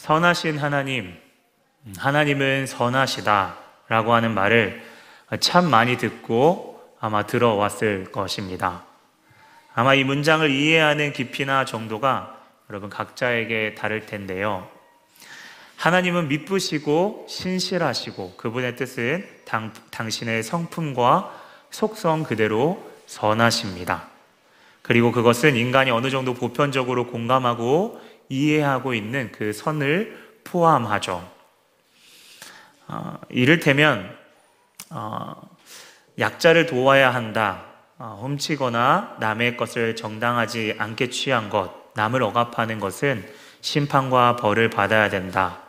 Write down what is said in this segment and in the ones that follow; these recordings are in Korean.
선하신 하나님, 하나님은 선하시다 라고 하는 말을 참 많이 듣고 아마 들어왔을 것입니다. 아마 이 문장을 이해하는 깊이나 정도가 여러분 각자에게 다를 텐데요. 하나님은 미쁘시고 신실하시고 그분의 뜻은 당, 당신의 성품과 속성 그대로 선하십니다. 그리고 그것은 인간이 어느 정도 보편적으로 공감하고 이해하고 있는 그 선을 포함하죠. 어, 이를테면 어, 약자를 도와야 한다. 어, 훔치거나 남의 것을 정당하지 않게 취한 것, 남을 억압하는 것은 심판과 벌을 받아야 된다.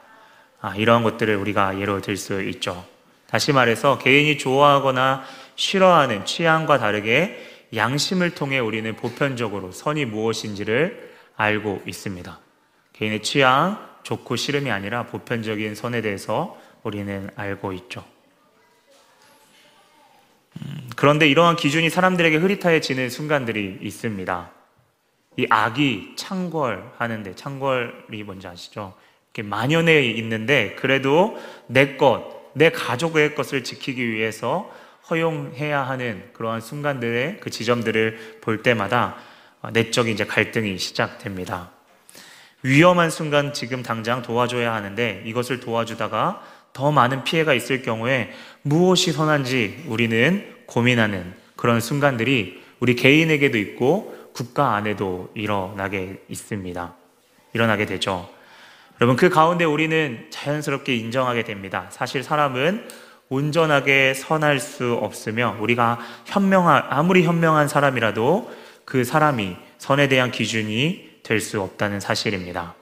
아, 이러한 것들을 우리가 예로 들 수 있죠. 다시 말해서 개인이 좋아하거나 싫어하는 취향과 다르게 양심을 통해 우리는 보편적으로 선이 무엇인지를 알고 있습니다. 개인의 취향, 좋고 싫음이 아니라 보편적인 선에 대해서 우리는 알고 있죠. 음, 그런데 이러한 기준이 사람들에게 흐릿해지는 순간들이 있습니다. 이 악이 창궐하는데, 창궐이 뭔지 아시죠? 이렇게 만연해 있는데, 그래도 내 것, 내 가족의 것을 지키기 위해서 허용해야 하는 그러한 순간들의 그 지점들을 볼 때마다 내적인 이제 갈등이 시작됩니다. 위험한 순간 지금 당장 도와줘야 하는데 이것을 도와주다가 더 많은 피해가 있을 경우에 무엇이 선한지 우리는 고민하는 그런 순간들이 우리 개인에게도 있고 국가 안에도 일어나게 있습니다. 일어나게 되죠. 여러분, 그 가운데 우리는 자연스럽게 인정하게 됩니다. 사실 사람은 온전하게 선할 수 없으며 우리가 현명한 아무리 현명한 사람이라도 그 사람이 선에 대한 기준이 될 수 없다는 사실입니다.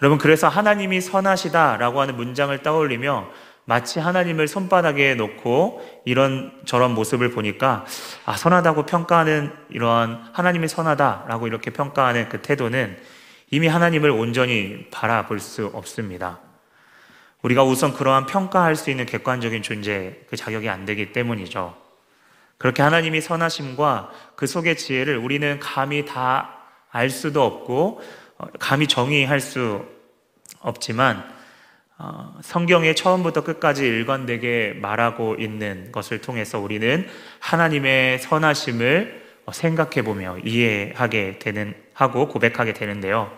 여러분 그래서 하나님이 선하시다라고 하는 문장을 떠올리며 마치 하나님을 손바닥에 놓고 이런 저런 모습을 보니까 아 선하다고 평가하는 이러한 하나님이 선하다라고 이렇게 평가하는 그 태도는 이미 하나님을 온전히 바라볼 수 없습니다. 우리가 우선 그러한 평가할 수 있는 객관적인 존재 그 자격이 안 되기 때문이죠. 그렇게 하나님이 선하심과 그 속의 지혜를 우리는 감히 다 알 수도 없고 어, 감히 정의할 수 없지만 어, 성경의 처음부터 끝까지 일관되게 말하고 있는 것을 통해서 우리는 하나님의 선하심을 생각해 보며 이해하게 되는 하고 고백하게 되는데요.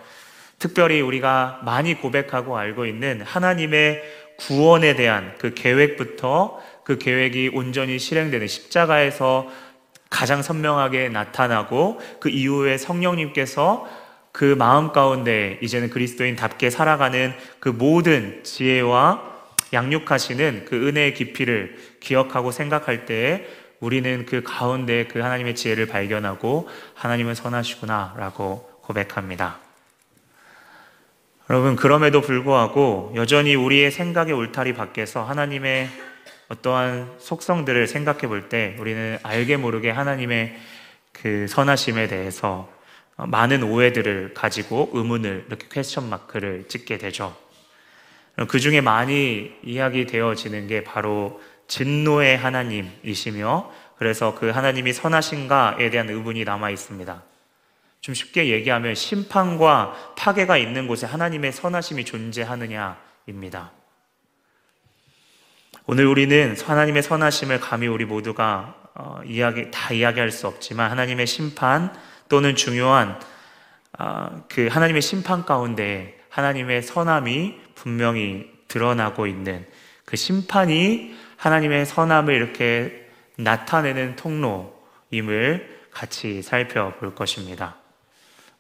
특별히 우리가 많이 고백하고 알고 있는 하나님의 구원에 대한 그 계획부터 그 계획이 온전히 실행되는 십자가에서 가장 선명하게 나타나고 그 이후에 성령님께서 그 마음 가운데 이제는 그리스도인답게 살아가는 그 모든 지혜와 양육하시는 그 은혜의 깊이를 기억하고 생각할 때에 우리는 그 가운데 그 하나님의 지혜를 발견하고 하나님은 선하시구나라고 고백합니다. 여러분, 그럼에도 불구하고 여전히 우리의 생각의 울타리 밖에서 하나님의 어떠한 속성들을 생각해 볼 때 우리는 알게 모르게 하나님의 그 선하심에 대해서 많은 오해들을 가지고 의문을 이렇게 퀘스천 마크를 찍게 되죠. 그 중에 많이 이야기되어지는 게 바로 진노의 하나님이시며 그래서 그 하나님이 선하신가에 대한 의문이 남아 있습니다. 좀 쉽게 얘기하면 심판과 파괴가 있는 곳에 하나님의 선하심이 존재하느냐입니다. 오늘 우리는 하나님의 선하심을 감히 우리 모두가 어, 이야기 다 이야기할 수 없지만 하나님의 심판 또는 중요한 어, 그 하나님의 심판 가운데 하나님의 선함이 분명히 드러나고 있는 그 심판이 하나님의 선함을 이렇게 나타내는 통로임을 같이 살펴볼 것입니다.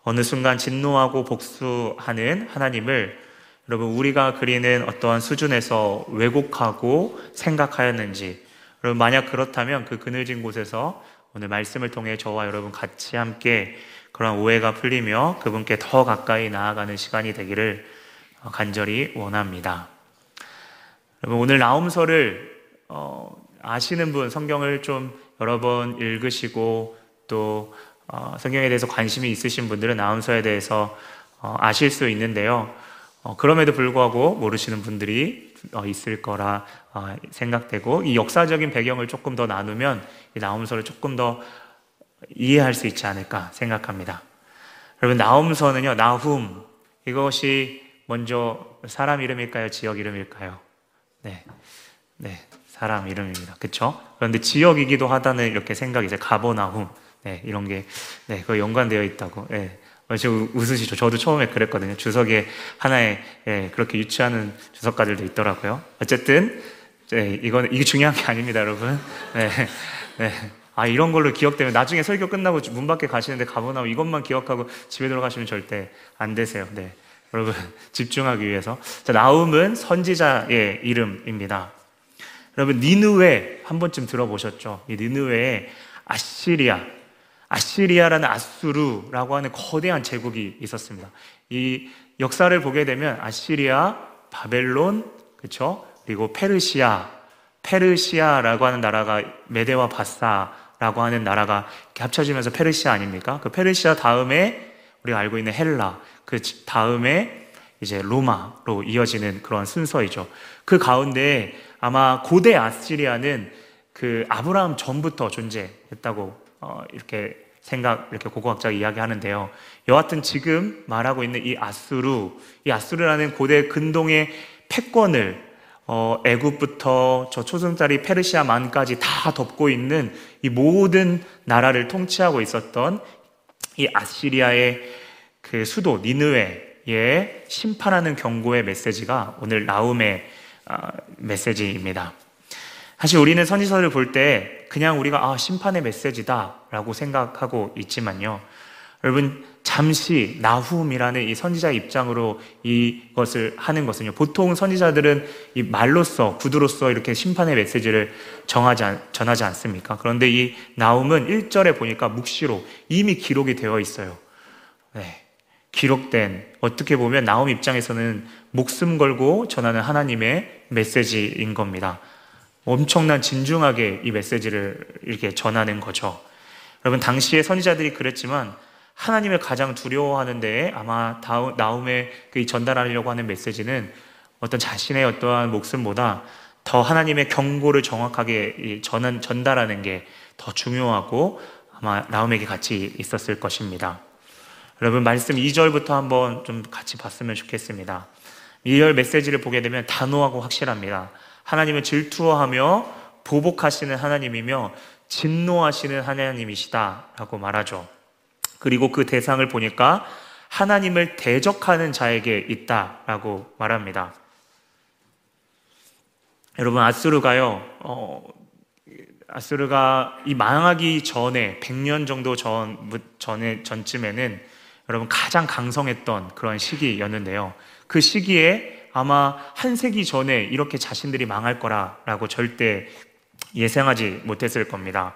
어느 순간 진노하고 복수하는 하나님을 여러분 우리가 그리는 어떠한 수준에서 왜곡하고 생각하였는지 여러분 만약 그렇다면 그 그늘진 곳에서 오늘 말씀을 통해 저와 여러분 같이 함께 그런 오해가 풀리며 그분께 더 가까이 나아가는 시간이 되기를 간절히 원합니다. 여러분 오늘 나움서를 어, 아시는 분 성경을 좀 여러 번 읽으시고 또 어, 성경에 대해서 관심이 있으신 분들은 나운서에 대해서 어, 아실 수 있는데요. 어, 그럼에도 불구하고 모르시는 분들이 어, 있을 거라 어, 생각되고 이 역사적인 배경을 조금 더 나누면 이 나움서를 조금 더 이해할 수 있지 않을까 생각합니다. 여러분 나움서는요 나훔 이것이 먼저 사람 이름일까요? 지역 이름일까요? 네. 네. 사람 이름입니다. 그쵸? 그런데 지역이기도 하다는 이렇게 생각이 이제 가버나훔. 네. 이런 게, 네. 그 연관되어 있다고. 네. 어, 지금 웃으시죠? 저도 처음에 그랬거든요. 주석에 하나의, 예, 그렇게 유치하는 주석가들도 있더라고요. 어쨌든, 네, 이건, 이게 중요한 게 아닙니다, 여러분. 네. 네. 아, 이런 걸로 기억되면 나중에 설교 끝나고 문 밖에 가시는데 가보나 이것만 기억하고 집에 들어가시면 절대 안 되세요. 네. 여러분, 집중하기 위해서. 자, 나움은 선지자의 이름입니다. 여러분, 니누웨 한 번쯤 들어보셨죠? 이 니누웨에 아시리아, 아시리아라는 아수르라고 하는 거대한 제국이 있었습니다. 이 역사를 보게 되면 아시리아, 바벨론, 그렇죠? 그리고 페르시아, 페르시아라고 하는 나라가 메데와 바사라고 하는 나라가 합쳐지면서 페르시아 아닙니까? 그 페르시아 다음에 우리가 알고 있는 헬라, 그 다음에 이제 로마로 이어지는 그런 순서이죠. 그 가운데 아마 고대 아시리아는 그 아브라함 전부터 존재했다고 어, 이렇게 생각 이렇게 고고학자가 이야기하는데요. 여하튼 지금 말하고 있는 이 아수르, 이 아수르라는 고대 근동의 패권을 어, 애굽부터 저 초승달이 페르시아 만까지 다 덮고 있는 이 모든 나라를 통치하고 있었던 이 아시리아의 그 수도 니느웨에 심판하는 경고의 메시지가 오늘 나움의 아, 메시지입니다. 사실 우리는 선지서를 볼때 그냥 우리가 아, 심판의 메시지다라고 생각하고 있지만요. 여러분 잠시 나훔이라는 이 선지자의 입장으로 이것을 하는 것은요. 보통 선지자들은 이 말로써 구두로서 이렇게 심판의 메시지를 정하지 않, 전하지 않습니까? 그런데 이 나훔은 1절에 보니까 묵시로 이미 기록이 되어 있어요. 네. 기록된 어떻게 보면 나움 입장에서는 목숨 걸고 전하는 하나님의 메시지인 겁니다. 엄청난 진중하게 이 메시지를 이렇게 전하는 거죠. 여러분 당시에 선지자들이 그랬지만 하나님을 가장 두려워하는 데에 아마 나움에 그 전달하려고 하는 메시지는 어떤 자신의 어떠한 목숨보다 더 하나님의 경고를 정확하게 전한, 전달하는 게 더 중요하고 아마 나움에게 같이 있었을 것입니다. 여러분 말씀 2절부터 한번 좀 같이 봤으면 좋겠습니다. 2절 메시지를 보게 되면 단호하고 확실합니다. 하나님은 질투하며 보복하시는 하나님이며 진노하시는 하나님이시다라고 말하죠. 그리고 그 대상을 보니까 하나님을 대적하는 자에게 있다라고 말합니다. 여러분 아수르가요. 어, 아수르가 이 망하기 전에 100년 정도 전 전에 전쯤에는 여러분 가장 강성했던 그런 시기였는데요. 그 시기에 아마 한 세기 전에 이렇게 자신들이 망할 거라라고 절대 예상하지 못했을 겁니다.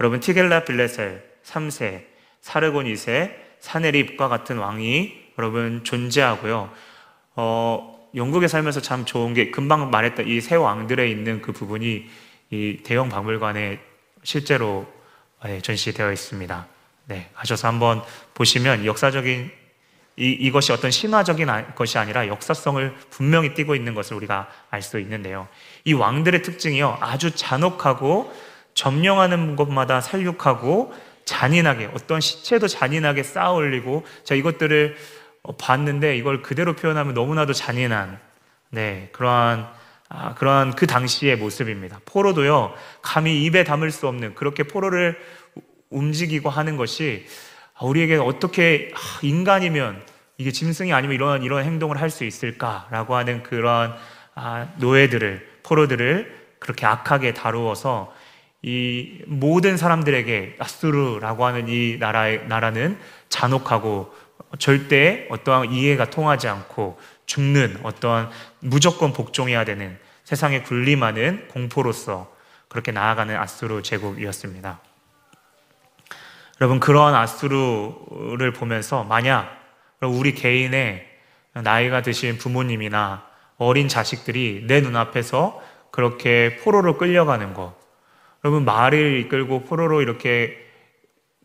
여러분 티겔라 빌레셀 3세, 사르곤 2세, 사네립과 같은 왕이 여러분 존재하고요. 어, 영국에 살면서 참 좋은 게 금방 말했던 이 세 왕들에 있는 그 부분이 이 대형 박물관에 실제로 예, 전시되어 있습니다. 네, 가셔서 한번 보시면 역사적인 이, 이것이 어떤 신화적인 아, 것이 아니라 역사성을 분명히 띠고 있는 것을 우리가 알 수 있는데요. 이 왕들의 특징이요. 아주 잔혹하고 점령하는 것마다 살육하고 잔인하게 어떤 시체도 잔인하게 쌓아 올리고 자 이것들을 어, 봤는데 이걸 그대로 표현하면 너무나도 잔인한 네 그러한 아, 그러한 그 당시의 모습입니다. 포로도요 감히 입에 담을 수 없는 그렇게 포로를 움직이고 하는 것이 우리에게 어떻게 인간이면 이게 짐승이 아니면 이런 이런 행동을 할 수 있을까라고 하는 그런 아, 노예들을 포로들을 그렇게 악하게 다루어서 이 모든 사람들에게 아수르라고 하는 이 나라의 나라는 잔혹하고 절대 어떠한 이해가 통하지 않고 죽는 어떠한 무조건 복종해야 되는 세상에 군림하는 공포로서 그렇게 나아가는 아수르 제국이었습니다. 여러분 그러한 아수르를 보면서 만약 우리 개인의 나이가 드신 부모님이나 어린 자식들이 내 눈앞에서 그렇게 포로로 끌려가는 것 여러분 말을 이끌고 포로로 이렇게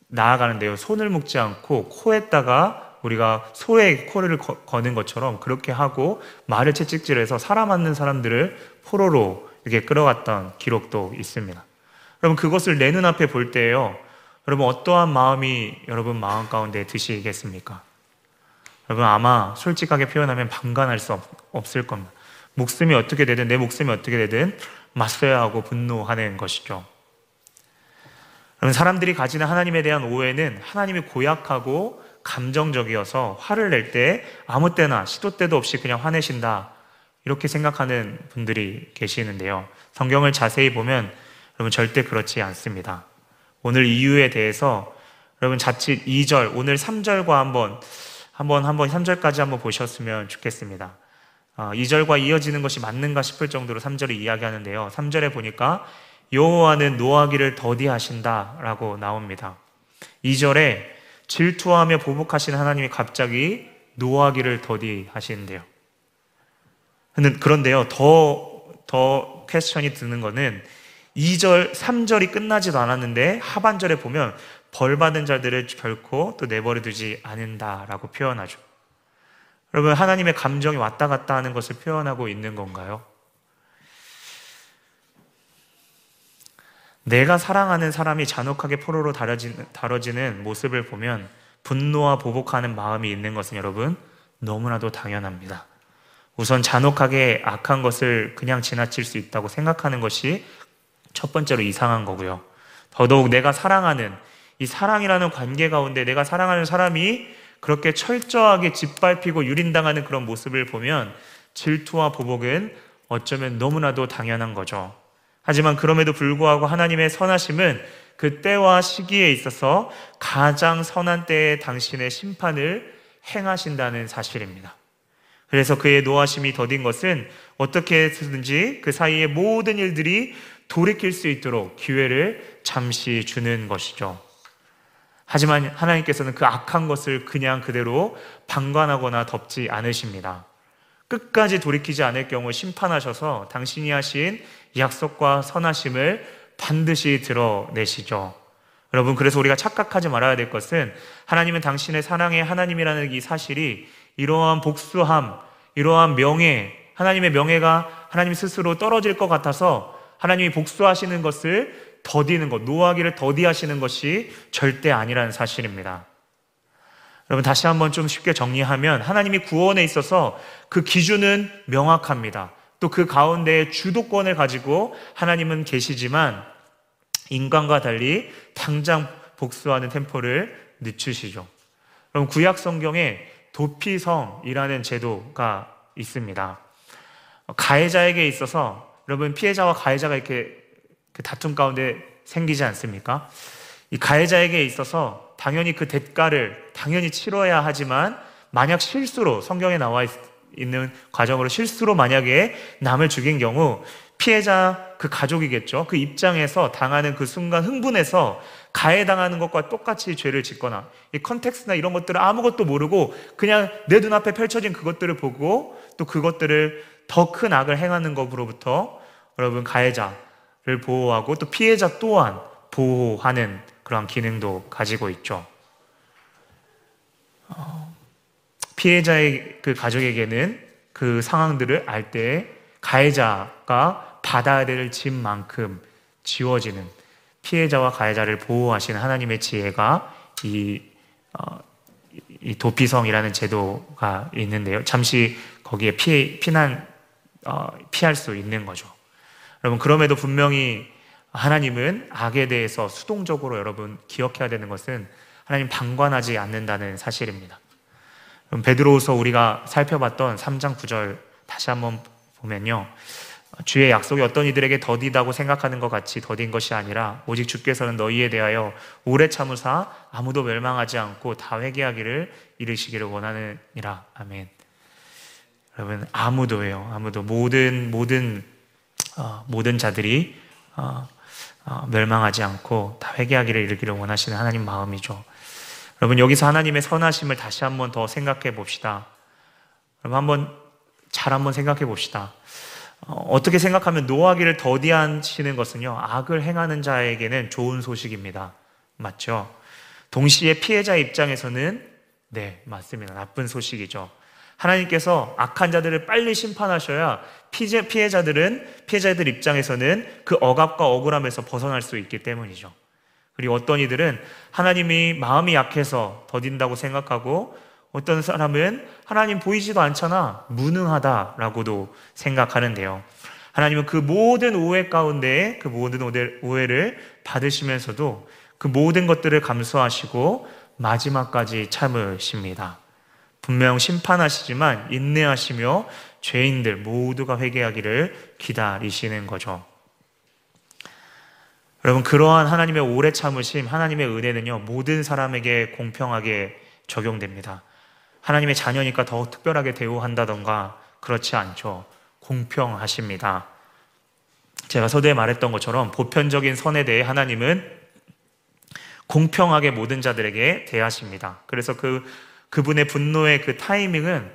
나아가는데요 손을 묶지 않고 코에다가 우리가 소의 코를 거 는 것처럼 그렇게 하고 말을 채찍질해서 사람 맞는 사람들을 포로로 이렇게 끌어갔던 기록도 있습니다. 여러분 그것을 내 눈앞에 볼 때에요. 여러분 어떠한 마음이 여러분 마음 가운데 드시겠습니까? 여러분 아마 솔직하게 표현하면 방관할 수 없, 을 겁니다. 목숨이 어떻게 되든 내 목숨이 어떻게 되든 맞서야 하고 분노하는 것이죠. 여러분 사람들이 가지는 하나님에 대한 오해는 하나님이 고약하고 감정적이어서 화를 낼 때 아무 때나 시도 때도 없이 그냥 화내신다 이렇게 생각하는 분들이 계시는데요. 성경을 자세히 보면 여러분 절대 그렇지 않습니다. 오늘 이유에 대해서 여러분 자칫 2절 오늘 3절과 한번 한번 한번 3절까지 한번 보셨으면 좋겠습니다. 2절과 어, 이어지는 것이 맞는가 싶을 정도로 3절을 이야기하는데요. 3절에 보니까 여호와는 노하기를 더디하신다 라고 나옵니다. 2절에 질투하며 보복하신 하나님이 갑자기 노하기를 더디하시는데요. 그런데요, 더, 더 퀘스천이 드는 거는 2절, 3절이 끝나지도 않았는데 하반절에 보면 벌 받은 자들을 결코 또 내버려 두지 않는다라고 표현하죠. 여러분, 하나님의 감정이 왔다 갔다 하는 것을 표현하고 있는 건가요? 내가 사랑하는 사람이 잔혹하게 포로로 다뤄지는, 다뤄지는 모습을 보면 분노와 보복하는 마음이 있는 것은 여러분 너무나도 당연합니다. 우선 잔혹하게 악한 것을 그냥 지나칠 수 있다고 생각하는 것이 첫 번째로 이상한 거고요. 더더욱 내가 사랑하는 이 사랑이라는 관계 가운데 내가 사랑하는 사람이 그렇게 철저하게 짓밟히고 유린당하는 그런 모습을 보면 질투와 보복은 어쩌면 너무나도 당연한 거죠. 하지만 그럼에도 불구하고 하나님의 선하심은 그 때와 시기에 있어서 가장 선한 때에 당신의 심판을 행하신다는 사실입니다. 그래서 그의 노하심이 더딘 것은 어떻게 해서든지 그 사이의 모든 일들이 돌이킬 수 있도록 기회를 잠시 주는 것이죠. 하지만 하나님께서는 그 악한 것을 그냥 그대로 방관하거나 덮지 않으십니다. 끝까지 돌이키지 않을 경우 심판하셔서 당신이 하신 약속과 선하심을 반드시 드러내시죠. 여러분, 그래서 우리가 착각하지 말아야 될 것은 하나님은 당신의 사랑의 하나님이라는 이 사실이 이러한 복수함, 이러한 명예, 하나님의 명예가 하나님 스스로 떨어질 것 같아서 하나님이 복수하시는 것을 더디는 것, 노하기를 더디하시는 것이 절대 아니라는 사실입니다. 여러분 다시 한번 좀 쉽게 정리하면 하나님이 구원에 있어서 그 기준은 명확합니다. 또 그 가운데 주도권을 가지고 하나님은 계시지만 인간과 달리 당장 복수하는 템포를 늦추시죠. 그럼 구약 성경에 도피성이라는 제도가 있습니다. 가해자에게 있어서 여러분 피해자와 가해자가 이렇게 그 다툼 가운데 생기지 않습니까? 이 가해자에게 있어서 당연히 그 대가를 당연히 치러야 하지만 만약 실수로 성경에 나와 있는 과정으로 실수로 만약에 남을 죽인 경우 피해자 그 가족이겠죠. 그 입장에서 당하는 그 순간 흥분해서 가해당하는 것과 똑같이 죄를 짓거나 이 context나 이런 것들을 아무것도 모르고 그냥 내 눈앞에 펼쳐진 그것들을 보고 또 그것들을 더 큰 악을 행하는 것으로부터 여러분 가해자를 보호하고 또 피해자 또한 보호하는 그러한 기능도 가지고 있죠. 어, 피해자의 그 가족에게는 그 상황들을 알 때 가해자가 받아야 될 짐만큼 지워지는 피해자와 가해자를 보호하시는 하나님의 지혜가 이, 어, 이 도피성이라는 제도가 있는데요. 잠시 거기에 피해, 피난, 어, 피할 수 있는 거죠. 여러분, 그럼에도 분명히 하나님은 악에 대해서 수동적으로 여러분 기억해야 되는 것은 하나님 방관하지 않는다는 사실입니다. 그럼 베드로후서 우리가 살펴봤던 3장 9절 다시 한번 보면요. 주의 약속이 어떤 이들에게 더디다고 생각하는 것 같이 더딘 것이 아니라 오직 주께서는 너희에 대하여 오래 참으사 아무도 멸망하지 않고 다 회개하기를 이르시기를 원하느니라. 아멘. 여러분 아무도예요. 아무도 모든 모든 어, 모든 자들이 어, 어, 멸망하지 않고 다 회개하기를 이르기를 원하시는 하나님 마음이죠. 여러분 여기서 하나님의 선하심을 다시 한번 더 생각해 봅시다. 여러분 한번 잘 한번 생각해 봅시다. 어, 떻게 생각하면 노하기를 더디하시는 것은요 악을 행하는 자에게는 좋은 소식입니다. 맞죠? 동시에 피해자 입장에서는 네 맞습니다. 나쁜 소식이죠. 하나님께서 악한 자들을 빨리 심판하셔야 피해, 피해자들은 피해자들 입장에서는 그 억압과 억울함에서 벗어날 수 있기 때문이죠. 그리고 어떤 이들은 하나님이 마음이 약해서 더딘다고 생각하고 어떤 사람은 하나님 보이지도 않잖아. 무능하다라고도 생각하는데요. 하나님은 그 모든 오해 가운데 그 모든 오해를 받으시면서도 그 모든 것들을 감수하시고 마지막까지 참으십니다. 분명 심판하시지만 인내하시며 죄인들 모두가 회개하기를 기다리시는 거죠. 여러분, 그러한 하나님의 오래 참으심, 하나님의 은혜는요, 모든 사람에게 공평하게 적용됩니다. 하나님의 자녀니까 더 특별하게 대우한다던가 그렇지 않죠. 공평하십니다. 제가 서두에 말했던 것처럼 보편적인 선에 대해 하나님은 공평하게 모든 자들에게 대하십니다. 그래서 그 그분의 분노의 그 타이밍은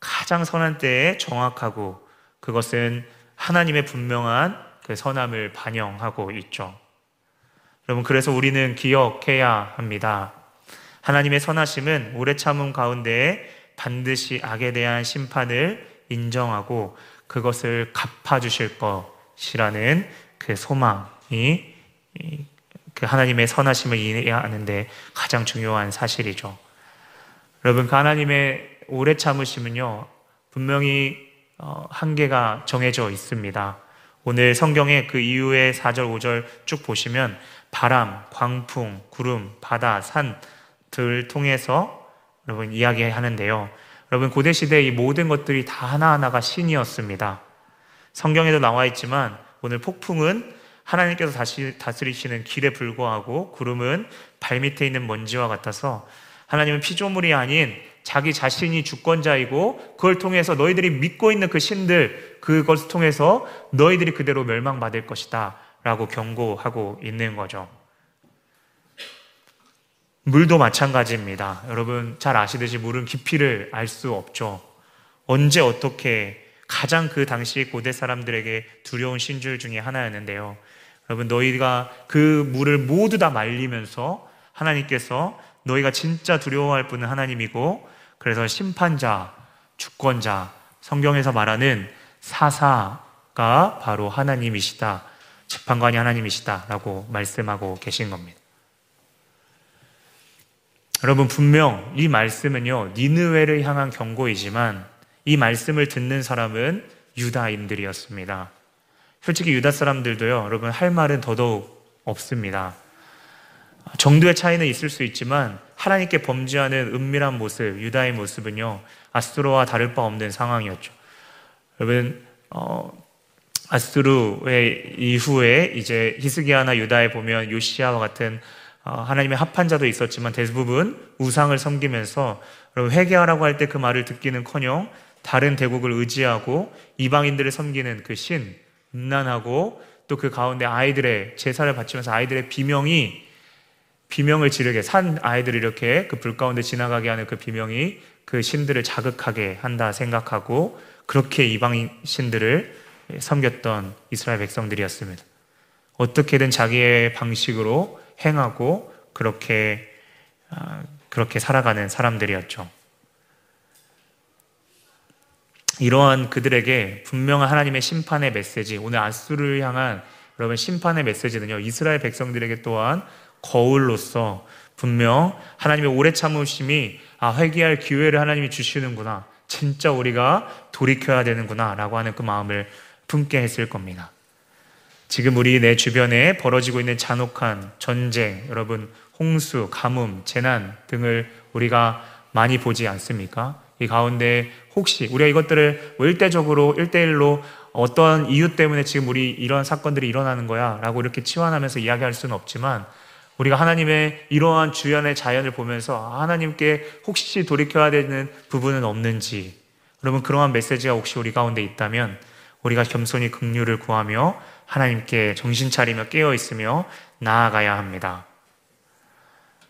가장 선한 때에 정확하고 그것은 하나님의 분명한 그 선함을 반영하고 있죠. 여러분, 그래서 우리는 기억해야 합니다. 하나님의 선하심은 오래 참음 가운데에 반드시 악에 대한 심판을 인정하고 그것을 갚아주실 것이라는 그 소망이 그 하나님의 선하심을 이해해야 하는데 가장 중요한 사실이죠. 여러분, 그 하나님의 오래 참으심은요, 분명히 어, 한계가 정해져 있습니다. 오늘 성경의 그 이후의 4절, 5절 쭉 보시면 바람, 광풍, 구름, 바다, 산들 통해서 여러분 이야기하는데요. 여러분 고대 시대 이 모든 것들이 다 하나하나가 신이었습니다. 성경에도 나와 있지만 오늘 폭풍은 하나님께서 다시 다스리시는 길에 불과하고 구름은 발밑에 있는 먼지와 같아서 하나님은 피조물이 아닌 자기 자신이 주권자이고 그걸 통해서 너희들이 믿고 있는 그 신들 그것을 통해서 너희들이 그대로 멸망받을 것이다 라고 경고하고 있는 거죠. 물도 마찬가지입니다. 여러분 잘 아시듯이 물은 깊이를 알 수 없죠. 언제 어떻게 가장 그 당시 고대 사람들에게 두려운 신줄 중에 하나였는데요. 여러분 너희가 그 물을 모두 다 말리면서 하나님께서 너희가 진짜 두려워할 분은 하나님이고 그래서 심판자, 주권자, 성경에서 말하는 사사가 바로 하나님이시다. 재판관이 하나님이시다라고 말씀하고 계신 겁니다. 여러분 분명 이 말씀은요 니느웨를 향한 경고이지만 이 말씀을 듣는 사람은 유다인들이었습니다. 솔직히 유다 사람들도요 여러분 할 말은 더더욱 없습니다. 정도의 차이는 있을 수 있지만 하나님께 범죄하는 은밀한 모습, 유다의 모습은요 아스로와 다를 바 없는 상황이었죠. 여러분 어, 아스루의 이후에 이제 히스기야나 유다에 보면 요시아와 같은 어, 하나님의 합한 자도 있었지만 대부분 우상을 섬기면서 여러분 회개하라고 할 때 그 말을 듣기는커녕 다른 대국을 의지하고 이방인들을 섬기는 그 신, 음란하고 또 그 가운데 아이들의 제사를 바치면서 아이들의 비명이 비명을 지르게 산 아이들을 이렇게 그 불 가운데 지나가게 하는 그 비명이 그 신들을 자극하게 한다 생각하고 그렇게 이방인 신들을 섬겼던 이스라엘 백성들이었습니다. 어떻게든 자기의 방식으로 행하고 그렇게 아, 그렇게 살아가는 사람들이었죠. 이러한 그들에게 분명한 하나님의 심판의 메시지, 오늘 아수를 향한 여러분 심판의 메시지는요, 이스라엘 백성들에게 또한 거울로서 분명 하나님의 오래 참으심이 아, 회개할 기회를 하나님이 주시는구나. 진짜 우리가 돌이켜야 되는구나. 라고 하는 그 마음을 품게 했을 겁니다. 지금 우리 내 주변에 벌어지고 있는 잔혹한 전쟁, 여러분, 홍수, 가뭄, 재난 등을 우리가 많이 보지 않습니까? 이 가운데 혹시 우리가 이것들을 뭐 일대적으로, 일대일로 어떤 이유 때문에 지금 우리 이런 사건들이 일어나는 거야 라고 이렇게 치환하면서 이야기할 수는 없지만 우리가 하나님의 이러한 주연의 자연을 보면서 하나님께 혹시 돌이켜야 되는 부분은 없는지 여러분 그러한 메시지가 혹시 우리 가운데 있다면 우리가 겸손히 긍휼을 구하며 하나님께 정신 차리며 깨어 있으며 나아가야 합니다.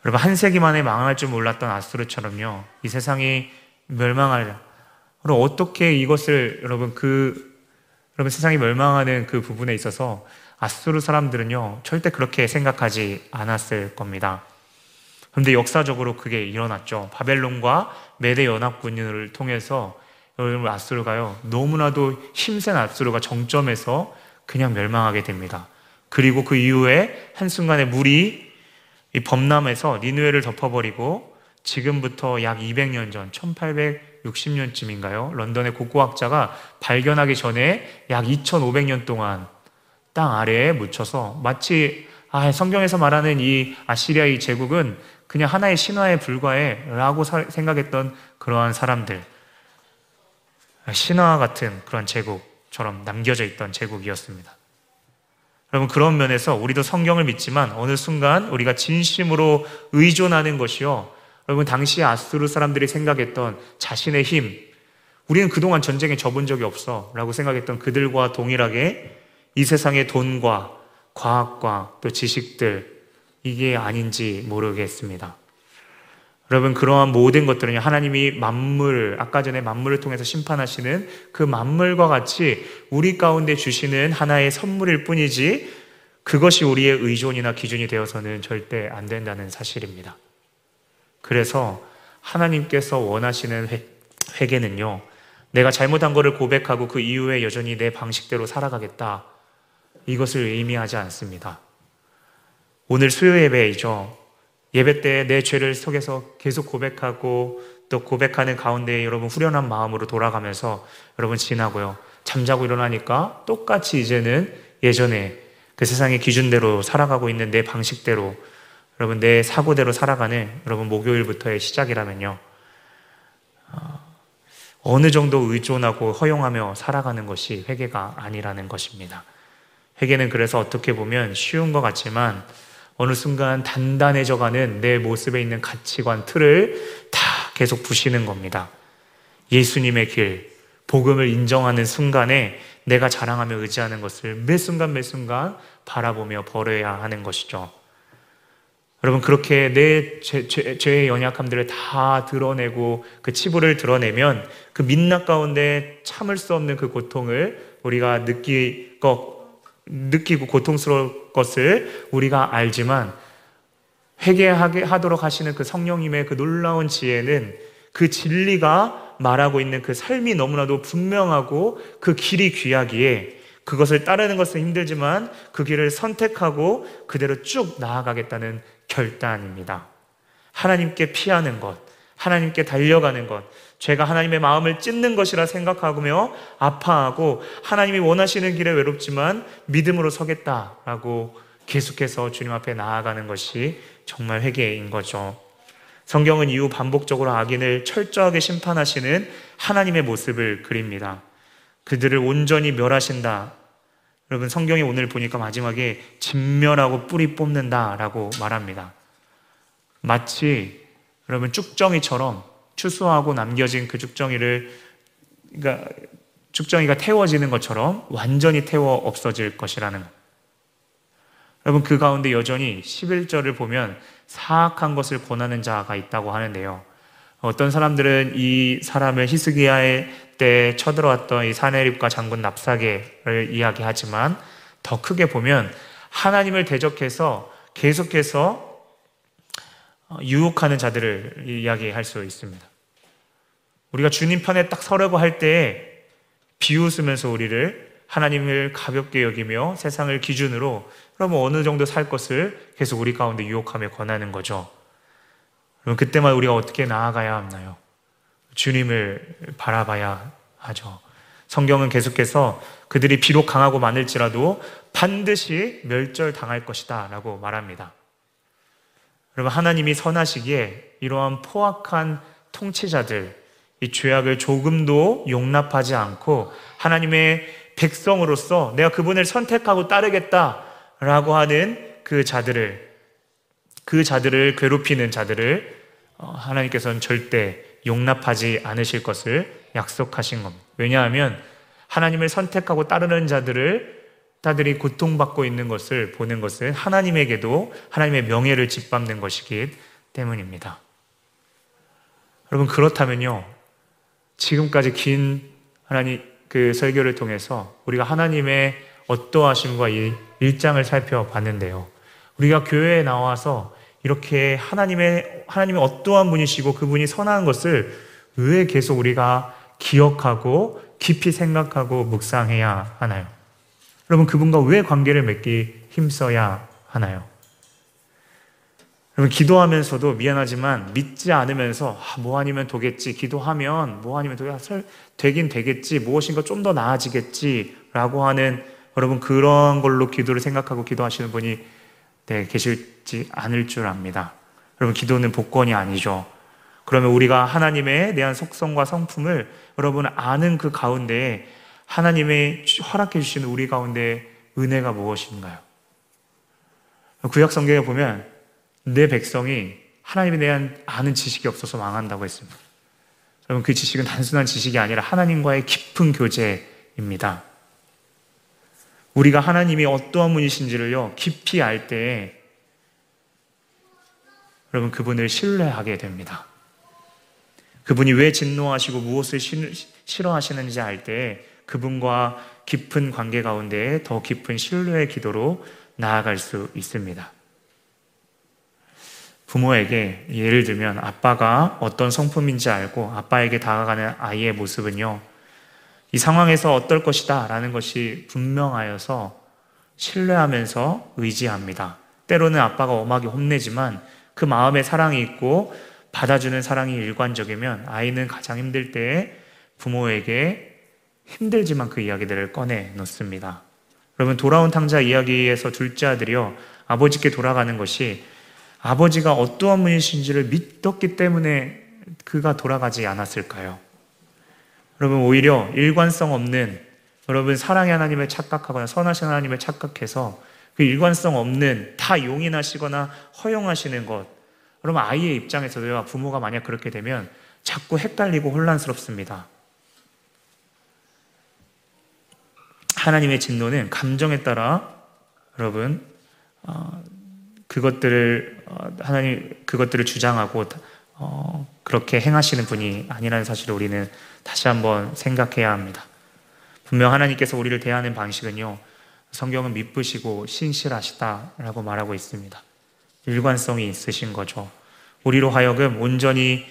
여러분 한 세기 만에 망할 줄 몰랐던 아수르처럼요 이 세상이 멸망할 여러분 어떻게 이것을 여러분 그 여러분 세상이 멸망하는 그 부분에 있어서 아수르 사람들은요, 절대 그렇게 생각하지 않았을 겁니다. 그런데 역사적으로 그게 일어났죠. 바벨론과 메대 연합군을 통해서 여러분 아수르가요, 너무나도 힘센 아수르가 정점에서 그냥 멸망하게 됩니다. 그리고 그 이후에 한순간에 물이 이 범람에서 니누에를 덮어버리고 지금부터 약 200년 전, 1860년쯤인가요? 런던의 고고학자가 발견하기 전에 약 2500년 동안 땅 아래에 묻혀서 마치 아, 성경에서 말하는 이 아시리아 의 제국은 그냥 하나의 신화에 불과해 라고 생각했던 그러한 사람들. 신화 같은 그런 제국처럼 남겨져 있던 제국이었습니다. 여러분, 그런 면에서 우리도 성경을 믿지만 어느 순간 우리가 진심으로 의존하는 것이요. 여러분, 당시 아수르 사람들이 생각했던 자신의 힘, 우리는 그동안 전쟁에 접은 적이 없어 라고 생각했던 그들과 동일하게 이 세상의 돈과 과학과 또 지식들, 이게 아닌지 모르겠습니다. 여러분, 그러한 모든 것들은 하나님이 만물, 아까 전에 만물을 통해서 심판하시는 그 만물과 같이 우리 가운데 주시는 하나의 선물일 뿐이지 그것이 우리의 의존이나 기준이 되어서는 절대 안 된다는 사실입니다. 그래서 하나님께서 원하시는 회, 회개는요, 내가 잘못한 것을 고백하고 그 이후에 여전히 내 방식대로 살아가겠다. 이것을 의미하지 않습니다. 오늘 수요 예배이죠. 예배 때 내 죄를 속에서 계속 고백하고 또 고백하는 가운데 여러분 후련한 마음으로 돌아가면서 여러분 지나고요. 잠자고 일어나니까 똑같이 이제는 예전에 그 세상의 기준대로 살아가고 있는 내 방식대로 여러분 내 사고대로 살아가는 여러분 목요일부터의 시작이라면요. 어, 어느 정도 의존하고 허용하며 살아가는 것이 회개가 아니라는 것입니다. 회개는 그래서 어떻게 보면 쉬운 것 같지만 어느 순간 단단해져가는 내 모습에 있는 가치관 틀을 다 계속 부시는 겁니다. 예수님의 길, 복음을 인정하는 순간에 내가 자랑하며 의지하는 것을 매 순간 매 순간 바라보며 버려야 하는 것이죠. 여러분 그렇게 내 죄, 죄, 죄의 연약함들을 다 드러내고 그 치부를 드러내면 그 민낯 가운데 참을 수 없는 그 고통을 우리가 느끼고 느끼고 고통스러울 것을 우리가 알지만 회개하게 하도록 하시는 그 성령님의 그 놀라운 지혜는 그 진리가 말하고 있는 그 삶이 너무나도 분명하고 그 길이 귀하기에 그것을 따르는 것은 힘들지만 그 길을 선택하고 그대로 쭉 나아가겠다는 결단입니다. 하나님께 피하는 것, 하나님께 달려가는 것, 죄가 하나님의 마음을 찢는 것이라 생각하며 아파하고 하나님이 원하시는 길에 외롭지만 믿음으로 서겠다라고 계속해서 주님 앞에 나아가는 것이 정말 회개인 거죠. 성경은 이후 반복적으로 악인을 철저하게 심판하시는 하나님의 모습을 그립니다. 그들을 온전히 멸하신다. 여러분 성경이 오늘 보니까 마지막에 진멸하고 뿌리 뽑는다라고 말합니다. 마치 여러분 쭉정이처럼 추수하고 남겨진 그 죽정이를 그러니까 죽정이가 태워지는 것처럼 완전히 태워 없어질 것이라는 것. 여러분 그 가운데 여전히 11절을 보면 사악한 것을 권하는 자가 있다고 하는데요. 어떤 사람들은 이 사람을 히스기야의 때 쳐들어왔던 이 사내립과 장군 납사게를 이야기하지만 더 크게 보면 하나님을 대적해서 계속해서 유혹하는 자들을 이야기할 수 있습니다. 우리가 주님 편에 딱 서려고 할 때에 비웃으면서 우리를 하나님을 가볍게 여기며 세상을 기준으로 그러면 어느 정도 살 것을 계속 우리 가운데 유혹하며 권하는 거죠. 그럼 그때만 우리가 어떻게 나아가야 하나요? 주님을 바라봐야 하죠. 성경은 계속해서 그들이 비록 강하고 많을지라도 반드시 멸절당할 것이다 라고 말합니다. 여러분, 하나님이 선하시기에 이러한 포악한 통치자들, 이 죄악을 조금도 용납하지 않고 하나님의 백성으로서 내가 그분을 선택하고 따르겠다라고 하는 그 자들을 그 자들을 괴롭히는 자들을 어, 하나님께서는 절대 용납하지 않으실 것을 약속하신 겁니다. 왜냐하면 하나님을 선택하고 따르는 자들을 자들이 고통받고 있는 것을 보는 것은 하나님에게도 하나님의 명예를 짓밟는 것이기 때문입니다. 여러분 그렇다면요 지금까지 긴 하나님 그 설교를 통해서 우리가 하나님의 어떠하심과 이 일장을 살펴봤는데요. 우리가 교회에 나와서 이렇게 하나님의 하나님의 어떠한 분이시고 그분이 선한 것을 왜 계속 우리가 기억하고 깊이 생각하고 묵상해야 하나요? 여러분 그분과 왜 관계를 맺기 힘써야 하나요? 여러분 기도하면서도 미안하지만 믿지 않으면서 아, 뭐 아니면 되겠지 기도하면 뭐 아니면 되겠지 되긴 되겠지 무엇인가 좀 더 나아지겠지라고 하는 여러분 그런 걸로 기도를 생각하고 기도하시는 분이 네, 계실지 않을 줄 압니다. 여러분 기도는 복권이 아니죠. 그러면 우리가 하나님의 대한 속성과 성품을 여러분 아는 그 가운데 하나님의 허락해 주시는 우리 가운데 은혜가 무엇인가요? 구약 성경에 보면 내 백성이 하나님에 대한 아는 지식이 없어서 망한다고 했습니다. 여러분 그 지식은 단순한 지식이 아니라 하나님과의 깊은 교제입니다. 우리가 하나님이 어떠한 분이신지를요 깊이 알때 여러분 그분을 신뢰하게 됩니다. 그분이 왜 진노하시고 무엇을 싫어하시는지 알때 그분과 깊은 관계 가운데 더 깊은 신뢰의 기도로 나아갈 수 있습니다. 부모에게 예를 들면 아빠가 어떤 성품인지 알고 아빠에게 다가가는 아이의 모습은요, 이 상황에서 어떨 것이다 라는 것이 분명하여서 신뢰하면서 의지합니다. 때로는 아빠가 엄하게 혼내지만 그 마음에 사랑이 있고 받아주는 사랑이 일관적이면 아이는 가장 힘들 때에 부모에게 힘들지만 그 이야기들을 꺼내 놓습니다. 여러분, 돌아온 탕자 이야기에서 둘째 아들이요, 아버지께 돌아가는 것이 아버지가 어떠한 분이신지를 믿었기 때문에 그가 돌아가지 않았을까요? 여러분, 오히려 일관성 없는, 여러분, 사랑의 하나님을 착각하거나 선하신 하나님을 착각해서 그 일관성 없는 다 용인하시거나 허용하시는 것. 여러분, 아이의 입장에서도요, 부모가 만약 그렇게 되면 자꾸 헷갈리고 혼란스럽습니다. 하나님의 진노는 감정에 따라 여러분 어, 그것들을 어, 하나님 그것들을 주장하고 어, 그렇게 행하시는 분이 아니라는 사실을 우리는 다시 한번 생각해야 합니다. 분명 하나님께서 우리를 대하는 방식은요. 성경은 미쁘시고 신실하시다라고 말하고 있습니다. 일관성이 있으신 거죠. 우리로 하여금 온전히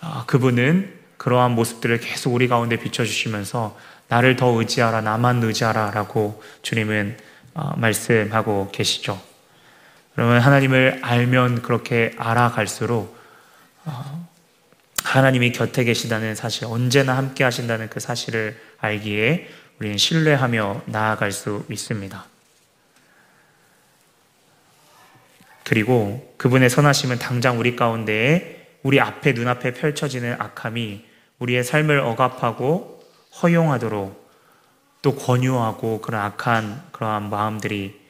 아, 그분은 그러한 모습들을 계속 우리 가운데 비춰주시면서 나를 더 의지하라, 나만 의지하라 라고 주님은 어, 말씀하고 계시죠. 그러면 하나님을 알면 그렇게 알아갈수록 어, 하나님이 곁에 계시다는 사실, 언제나 함께 하신다는 그 사실을 알기에 우리는 신뢰하며 나아갈 수 있습니다. 그리고 그분의 선하심은 당장 우리 가운데에 우리 앞에 눈앞에 펼쳐지는 악함이 우리의 삶을 억압하고 허용하도록 또 권유하고 그런 악한 그러한 마음들이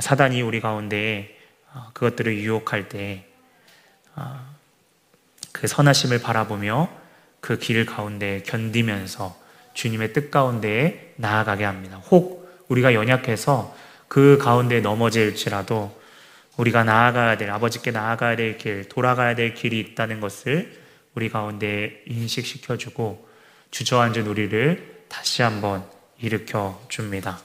사단이 우리 가운데 어, 그것들을 유혹할 때 그 어, 선하심을 바라보며 그 길 가운데 견디면서 주님의 뜻 가운데 나아가게 합니다. 혹 우리가 연약해서 그 가운데 넘어질지라도 우리가 나아가야 될 아버지께 나아가야 될 길, 돌아가야 될 길이 있다는 것을 우리 가운데 인식시켜 주고 주저앉은 우리를 다시 한번 일으켜 줍니다.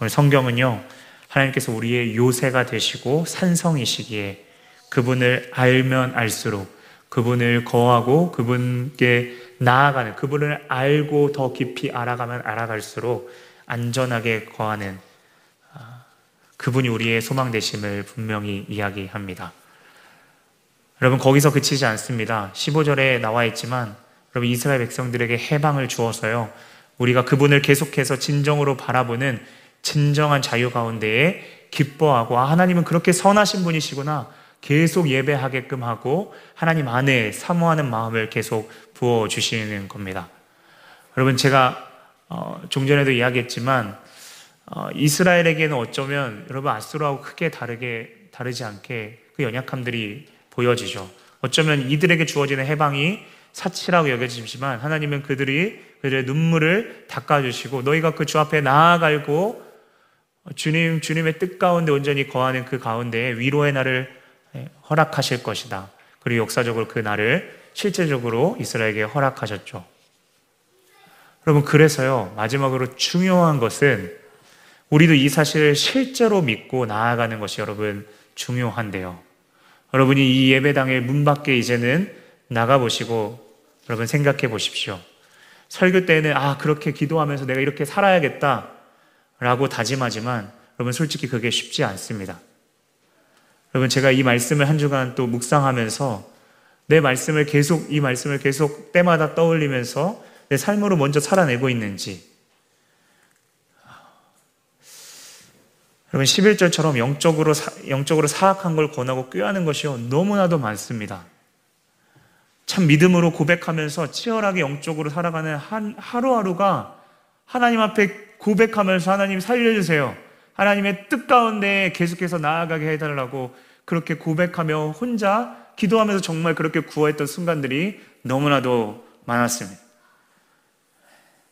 오늘 성경은요, 하나님께서 우리의 요새가 되시고 산성이시기에 그분을 알면 알수록 그분을 거하고 그분께 나아가는 그분을 알고 더 깊이 알아가면 알아갈수록 안전하게 거하는 아, 그분이 우리의 소망 되심을 분명히 이야기합니다. 여러분 거기서 그치지 않습니다. 15절에 나와 있지만 여러분 이스라엘 백성들에게 해방을 주어서요. 우리가 그분을 계속해서 진정으로 바라보는 진정한 자유 가운데에 기뻐하고 아, 하나님은 그렇게 선하신 분이시구나. 계속 예배하게끔 하고 하나님 안에 사모하는 마음을 계속 부어 주시는 겁니다. 여러분 제가 어, 종전에도 이야기했지만 어, 이스라엘에게는 어쩌면 여러분 아수르하고 크게 다르게 다르지 않게 그 연약함들이 보여지죠. 어쩌면 이들에게 주어지는 해방이 사치라고 여겨지지만 하나님은 그들이 그들의 눈물을 닦아주시고 너희가 그 주 앞에 나아갈고 주님 주님의 뜻 가운데 온전히 거하는 그 가운데 위로의 날을 예, 허락하실 것이다. 그리고 역사적으로 그 날을 실제적으로 이스라엘에게 허락하셨죠. 여러분 그래서요 마지막으로 중요한 것은 우리도 이 사실을 실제로 믿고 나아가는 것이 여러분 중요한데요. 여러분이 이 예배당의 문 밖에 이제는 나가보시고 여러분 생각해 보십시오. 설교 때는 아, 그렇게 기도하면서 내가 이렇게 살아야겠다. 라고 다짐하지만 여러분 솔직히 그게 쉽지 않습니다. 여러분 제가 이 말씀을 한 주간 또 묵상하면서 내 말씀을 계속 이 말씀을 계속 때마다 떠올리면서 내 삶으로 먼저 살아내고 있는지 여러분 11절처럼 영적으로 영적으로 사악한 걸 권하고 꾀하는 것이요 너무나도 많습니다. 참 믿음으로 고백하면서 치열하게 영적으로 살아가는 한 하루하루가 하나님 앞에 고백하면서 하나님 살려주세요. 하나님의 뜻 가운데 계속해서 나아가게 해달라고 그렇게 고백하며 혼자 기도하면서 정말 그렇게 구했던 순간들이 너무나도 많았습니다.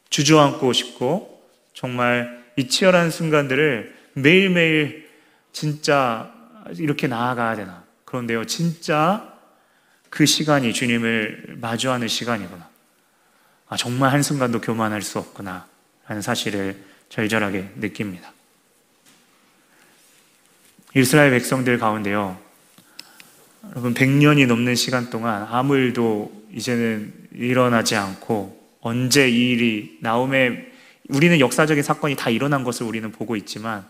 주저앉고 싶고 정말 이 치열한 순간들을 매일매일 진짜 이렇게 나아가야 되나. 그런데요, 진짜 그 시간이 주님을 마주하는 시간이구나. 아, 정말 한순간도 교만할 수 없구나. 라는 사실을 절절하게 느낍니다. 이스라엘 백성들 가운데요. 여러분 100년이 넘는 시간 동안 아무 일도 이제는 일어나지 않고 언제 이 일이 나옴에 우리는 역사적인 사건이 다 일어난 것을 우리는 보고 있지만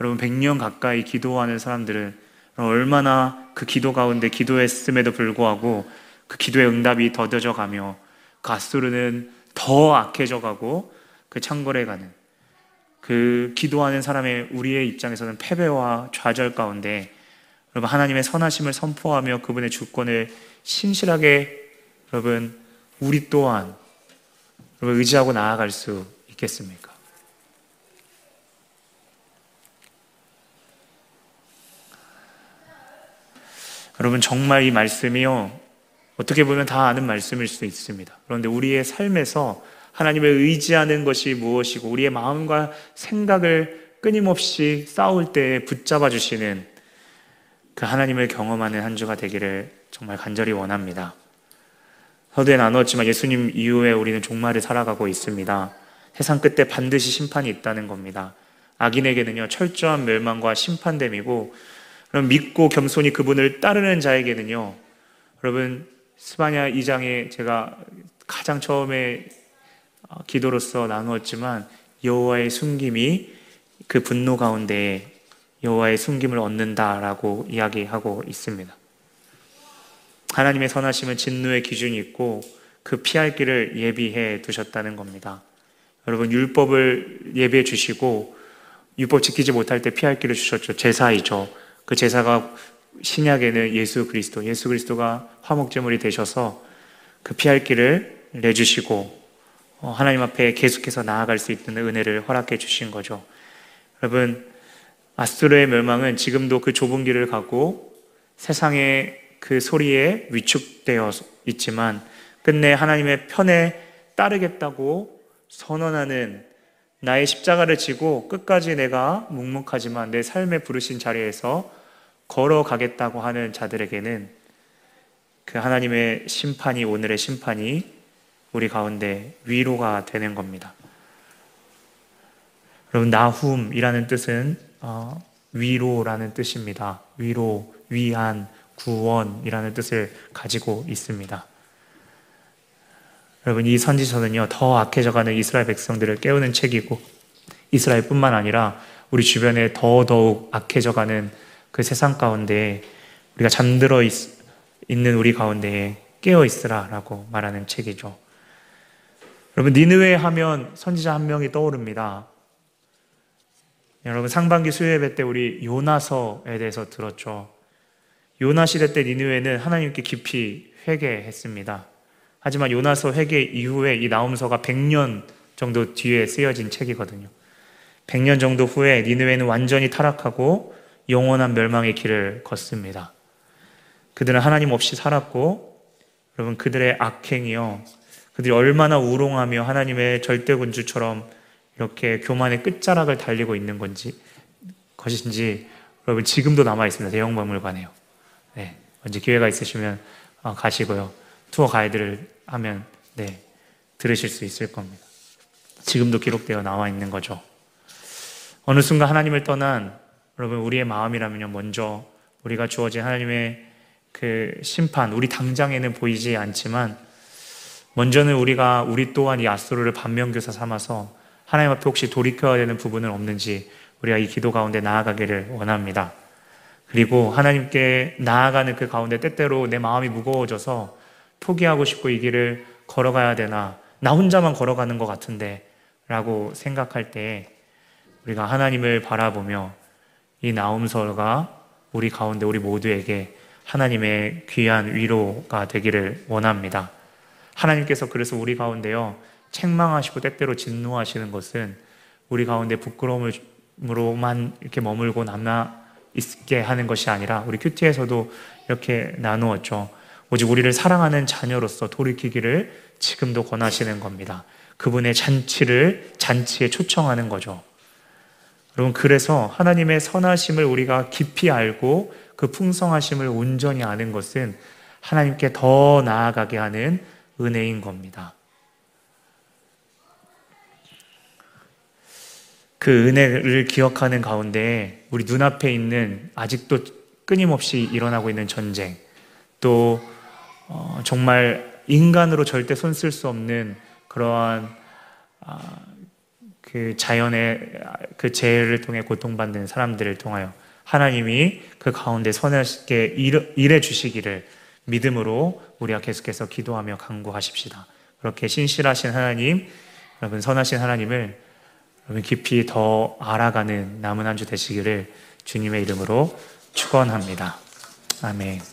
여러분 100년 가까이 기도하는 사람들은 얼마나 그 기도 가운데 기도했음에도 불구하고 그 기도의 응답이 더뎌져 가며 가스루는 더 악해져 가고 그 창궐에 가는 그 기도하는 사람의 우리의 입장에서는 패배와 좌절 가운데 여러분 하나님의 선하심을 선포하며 그분의 주권을 신실하게 여러분 우리 또한 여러분 의지하고 나아갈 수 있겠습니까? 여러분 정말 이 말씀이요 어떻게 보면 다 아는 말씀일 수 있습니다. 그런데 우리의 삶에서 하나님을 의지하는 것이 무엇이고 우리의 마음과 생각을 끊임없이 싸울 때 붙잡아 주시는 그 하나님을 경험하는 한 주가 되기를 정말 간절히 원합니다. 서두에 나눴지만 예수님 이후에 우리는 종말을 살아가고 있습니다. 세상 끝에 반드시 심판이 있다는 겁니다. 악인에게는요, 철저한 멸망과 심판됨이고, 그럼 믿고 겸손히 그분을 따르는 자에게는요, 여러분, 스바냐 2장에 제가 가장 처음에 어, 기도로서 나누었지만 여호와의 숨김이 그 분노 가운데 여호와의 숨김을 얻는다라고 이야기하고 있습니다. 하나님의 선하심은 진노의 기준이 있고 그 피할 길을 예비해 두셨다는 겁니다. 여러분 율법을 예비해 주시고 율법 지키지 못할 때 피할 길을 주셨죠. 제사이죠. 그 제사가 신약에는 예수 그리스도, 예수 그리스도가 화목제물이 되셔서 그 피할 길을 내주시고 어, 하나님 앞에 계속해서 나아갈 수 있는 은혜를 허락해 주신 거죠. 여러분 아스트로의 멸망은 지금도 그 좁은 길을 가고 세상의 그 소리에 위축되어 있지만 끝내 하나님의 편에 따르겠다고 선언하는 나의 십자가를 지고 끝까지 내가 묵묵하지만 내 삶에 부르신 자리에서 걸어가겠다고 하는 자들에게는 그 하나님의 심판이 오늘의 심판이 우리 가운데 위로가 되는 겁니다. 여러분 나훔이라는 뜻은 어, 위로라는 뜻입니다. 위로, 위안, 구원이라는 뜻을 가지고 있습니다. 여러분, 이 선지서는요, 더 악해져가는 이스라엘 백성들을 깨우는 책이고, 이스라엘뿐만 아니라 우리 주변에 더더욱 악해져가는 그 세상 가운데 우리가 잠들어 있, 는 우리 가운데에 깨어 있으라라고 말하는 책이죠. 여러분, 니느웨 하면 선지자 한 명이 떠오릅니다. 여러분 상반기 수요예배 때 우리 요나서에 대해서 들었죠. 요나 시대 때 니느웨는 하나님께 깊이 회개했습니다. 하지만 요나서 회개 이후에 이 나움서가 100년 정도 뒤에 쓰여진 책이거든요. 100년 정도 후에 니느웨는 완전히 타락하고 영원한 멸망의 길을 걷습니다. 그들은 하나님 없이 살았고 여러분 그들의 악행이요. 그들이 얼마나 우롱하며 하나님의 절대 군주처럼 이렇게 교만의 끝자락을 달리고 있는 건지 것인지 여러분 지금도 남아 있습니다. 대형 박물관에요. 네, 언제 기회가 있으시면 어, 가시고요. 투어 가이드를 하면 네 들으실 수 있을 겁니다. 지금도 기록되어 나와 있는 거죠. 어느 순간 하나님을 떠난 여러분 우리의 마음이라면요 먼저 우리가 주어진 하나님의 그 심판 우리 당장에는 보이지 않지만 먼저는 우리가 우리 또한 이 아수르를 반면교사 삼아서 하나님 앞에 혹시 돌이켜야 되는 부분은 없는지 우리가 이 기도 가운데 나아가기를 원합니다. 그리고 하나님께 나아가는 그 가운데 때때로 내 마음이 무거워져서 포기하고 싶고 이 길을 걸어가야 되나, 나 혼자만 걸어가는 것 같은데, 라고 생각할 때 우리가 하나님을 바라보며 이 나움설가 우리 가운데 우리 모두에게 하나님의 귀한 위로가 되기를 원합니다. 하나님께서 그래서 우리 가운데요, 책망하시고 때때로 진노하시는 것은 우리 가운데 부끄러움으로만 이렇게 머물고 남아 있게 하는 것이 아니라 우리 큐티에서도 이렇게 나누었죠. 오직 우리를 사랑하는 자녀로서 돌이키기를 지금도 권하시는 겁니다. 그분의 잔치를 잔치에 초청하는 거죠. 여러분 그래서 하나님의 선하심을 우리가 깊이 알고 그 풍성하심을 온전히 아는 것은 하나님께 더 나아가게 하는 은혜인 겁니다. 그 은혜를 기억하는 가운데 우리 눈앞에 있는 아직도 끊임없이 일어나고 있는 전쟁, 또 어, 정말 인간으로 절대 손 쓸 수 없는 그러한 아, 그 자연의 그 재해를 통해 고통받는 사람들을 통하여 하나님이 그 가운데 선하게 일해 주시기를 믿음으로 우리가 계속해서 기도하며 간구하십시다. 그렇게 신실하신 하나님, 여러분 선하신 하나님을 여러분 깊이 더 알아가는 남은 한 주 되시기를 주님의 이름으로 축원합니다. 아멘.